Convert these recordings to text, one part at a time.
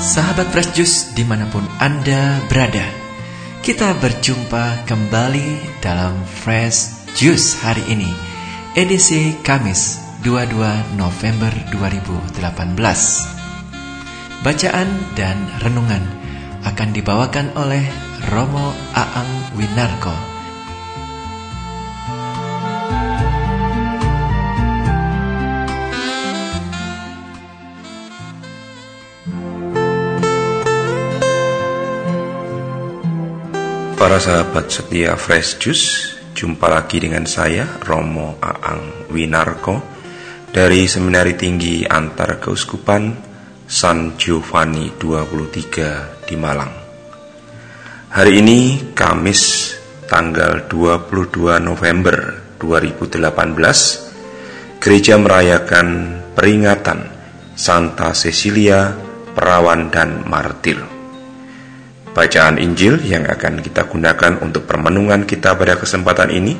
Sahabat Fresh Juice di mana pun Anda berada Kita berjumpa kembali dalam Fresh Juice hari ini Edisi Kamis 22 November 2018 Bacaan dan renungan akan dibawakan oleh Romo Aang Winarko Para sahabat setia Fresh Juice, jumpa lagi dengan saya Romo Aang Winarko dari Seminari Tinggi Antar Keuskupan San Giovanni 23 di Malang. Hari ini Kamis tanggal 22 November 2018 Gereja merayakan peringatan Santa Cecilia, perawan dan martir. Bacaan Injil yang akan kita gunakan untuk permenungan kita pada kesempatan ini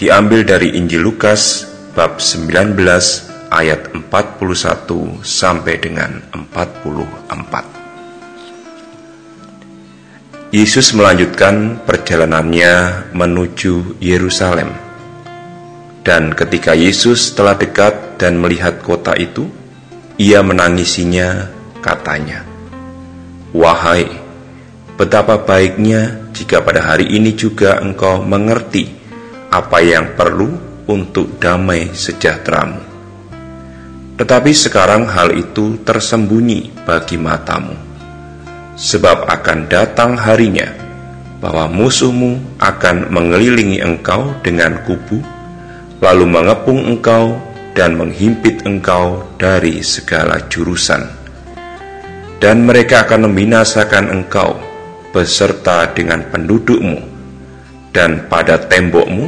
diambil dari Injil Lukas bab 19 ayat 41 sampai dengan 44. Yesus melanjutkan perjalanannya menuju Yerusalem. Dan ketika Yesus telah dekat dan melihat kota itu, ia menangisinya, katanya, "Wahai Betapa baiknya jika pada hari ini juga engkau mengerti apa yang perlu untuk damai sejahteramu. Tetapi sekarang hal itu tersembunyi bagi matamu, sebab akan datang harinya bahwa musuhmu akan mengelilingi engkau dengan kubu, lalu mengepung engkau dan menghimpit engkau dari segala jurusan. Dan mereka akan membinasakan engkau beserta dengan pendudukmu, dan pada tembokmu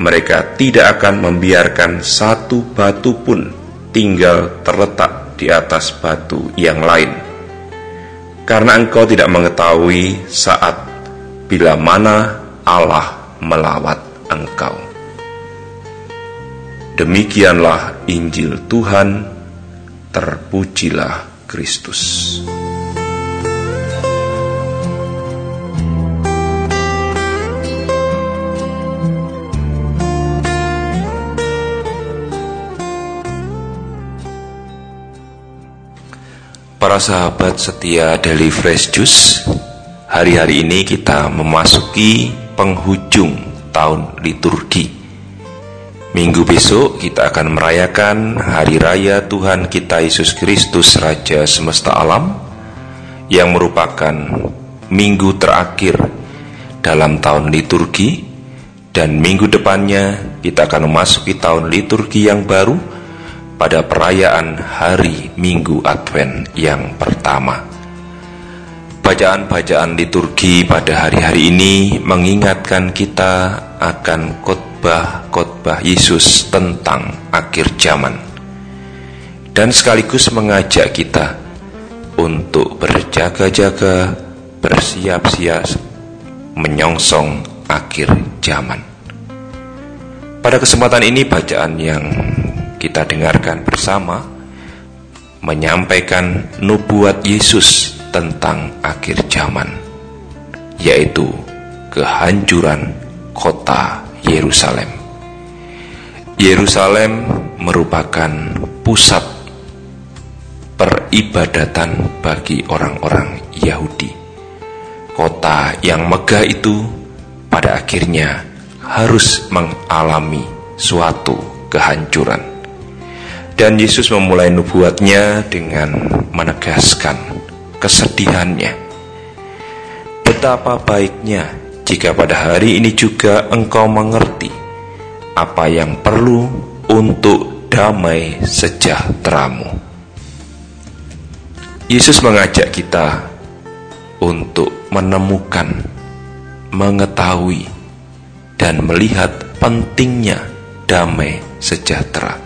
mereka tidak akan membiarkan satu batu pun tinggal terletak di atas batu yang lain, karena engkau tidak mengetahui saat bila mana Allah melawat engkau. Demikianlah Injil Tuhan, terpujilah Kristus. Para sahabat setia Daily Fresh Juice, hari-hari ini kita memasuki penghujung tahun liturgi. Minggu besok kita akan merayakan hari raya Tuhan kita Yesus Kristus Raja semesta alam yang merupakan minggu terakhir dalam tahun liturgi dan minggu depannya kita akan memasuki tahun liturgi yang baru pada perayaan hari Minggu Advent yang pertama. Bacaan-bacaan liturgi pada hari-hari ini mengingatkan kita akan khotbah-khotbah Yesus tentang akhir zaman dan sekaligus mengajak kita untuk berjaga-jaga, bersiap-siap menyongsong akhir zaman. Pada kesempatan ini bacaan yang kita dengarkan bersama menyampaikan nubuat Yesus tentang akhir zaman, yaitu kehancuran kota Yerusalem. Yerusalem merupakan pusat peribadatan bagi orang-orang Yahudi. Kota yang megah itu pada akhirnya harus mengalami suatu kehancuran. Dan Yesus memulai nubuatnya dengan menegaskan kesedihannya. Betapa baiknya jika pada hari ini juga engkau mengerti apa yang perlu untuk damai sejahteramu. Yesus mengajak kita untuk menemukan, mengetahui, dan melihat pentingnya damai sejahtera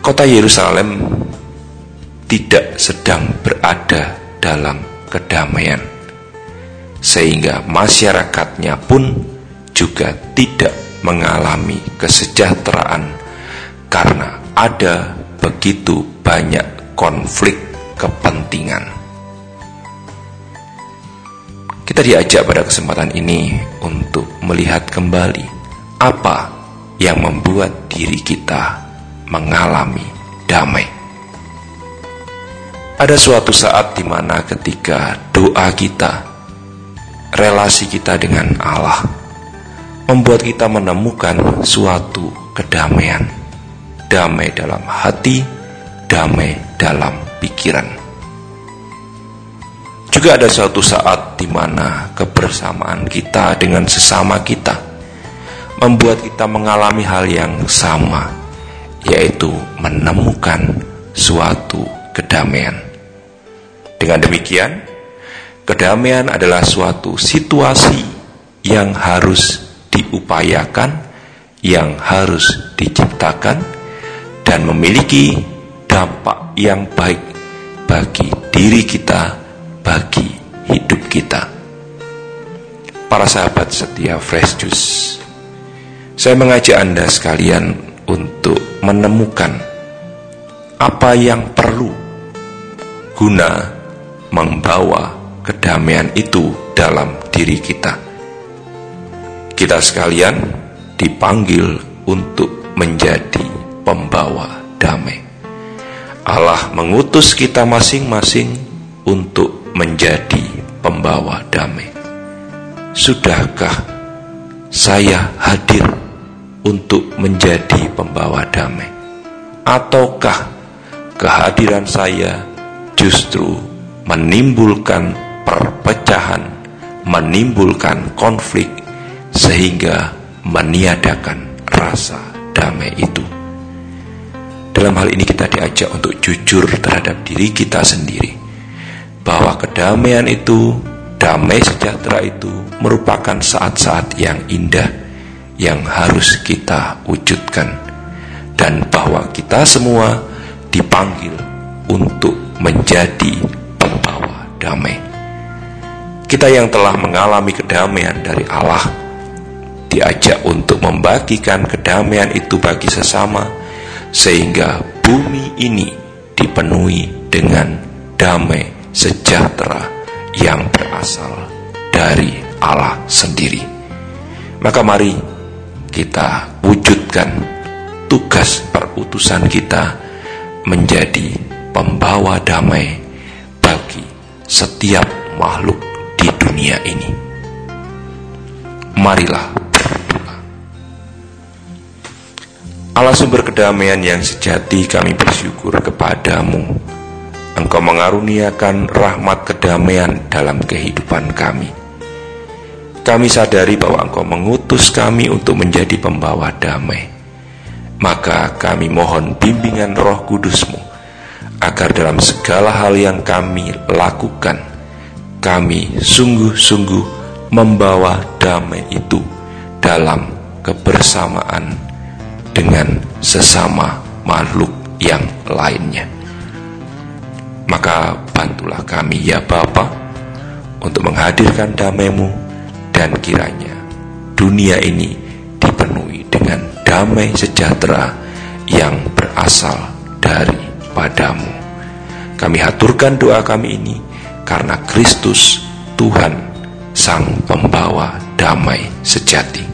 kota Yerusalem tidak sedang berada dalam kedamaian, sehingga masyarakatnya pun juga tidak mengalami kesejahteraan karena ada begitu banyak konflik kepentingan. Kita diajak pada kesempatan ini untuk melihat kembali apa yang membuat diri kita mengalami damai. Ada suatu saat di mana ketika doa kita, relasi kita dengan Allah, membuat kita menemukan suatu kedamaian, damai dalam hati, damai dalam pikiran. Juga ada suatu saat di mana kebersamaan kita dengan sesama kita membuat kita mengalami hal yang sama, yaitu menemukan suatu kedamaian. Dengan demikian, kedamaian adalah suatu situasi yang harus diupayakan, yang harus diciptakan, dan memiliki dampak yang baik bagi diri kita bagi hidup kita. Para sahabat setia Fresh Juice, saya mengajak Anda sekalian untuk menemukan apa yang perlu guna membawa kedamaian itu dalam diri kita. Kita sekalian dipanggil untuk menjadi pembawa damai. Allah mengutus kita masing-masing untuk menjadi pembawa damai. Sudahkah saya hadir untuk menjadi pembawa damai? Ataukah kehadiran saya justru menimbulkan perpecahan, menimbulkan konflik, sehingga meniadakan rasa damai itu? Dalam hal ini kita diajak untuk jujur terhadap diri kita sendiri bahwa kedamaian itu, damai sejahtera itu merupakan saat-saat yang indah yang harus kita wujudkan dan bahwa kita semua dipanggil untuk menjadi pembawa damai. Kita yang telah mengalami kedamaian dari Allah diajak untuk membagikan kedamaian itu bagi sesama sehingga bumi ini dipenuhi dengan damai sejahtera yang berasal dari Allah sendiri. Maka mari kita wujudkan tugas perutusan kita menjadi pembawa damai bagi setiap makhluk di dunia ini. Marilah berdoa. Allah sumber kedamaian yang sejati kami bersyukur kepadamu Engkau mengaruniakan rahmat kedamaian dalam kehidupan kami. Kami sadari bahwa Engkau mengutus kami untuk menjadi pembawa damai. Maka kami mohon bimbingan roh kudusmu, agar dalam segala hal yang kami lakukan, kami sungguh-sungguh membawa damai itu dalam kebersamaan dengan sesama makhluk yang lainnya. Maka bantulah kami ya Bapa untuk menghadirkan damaimu dan kiranya dunia ini dipenuhi dengan damai sejahtera yang berasal dari padamu. Kami haturkan doa kami ini karena Kristus Tuhan Sang Pembawa Damai Sejati.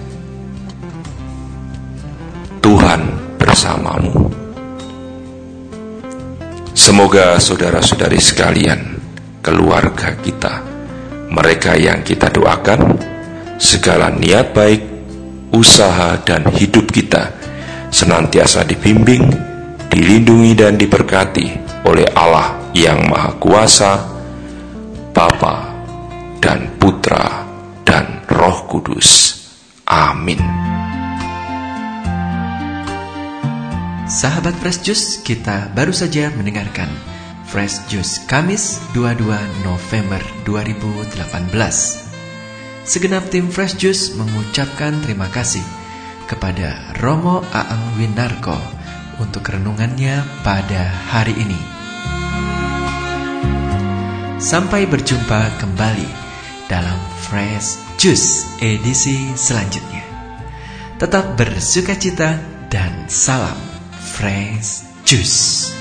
Tuhan bersamamu Semoga saudara-saudari sekalian, keluarga kita, mereka yang kita doakan, segala niat baik, usaha dan hidup kita senantiasa dibimbing, dilindungi dan diberkati oleh Allah yang Maha Kuasa, Bapa dan Putra dan Roh Kudus. Amin. Sahabat Fresh Juice, kita baru saja mendengarkan Fresh Juice Kamis 22 November 2018. Segenap tim Fresh Juice mengucapkan terima kasih kepada Romo Aang Winarko untuk renungannya pada hari ini. Sampai berjumpa kembali dalam Fresh Juice edisi selanjutnya. Tetap bersuka cita dan salam fresh juice.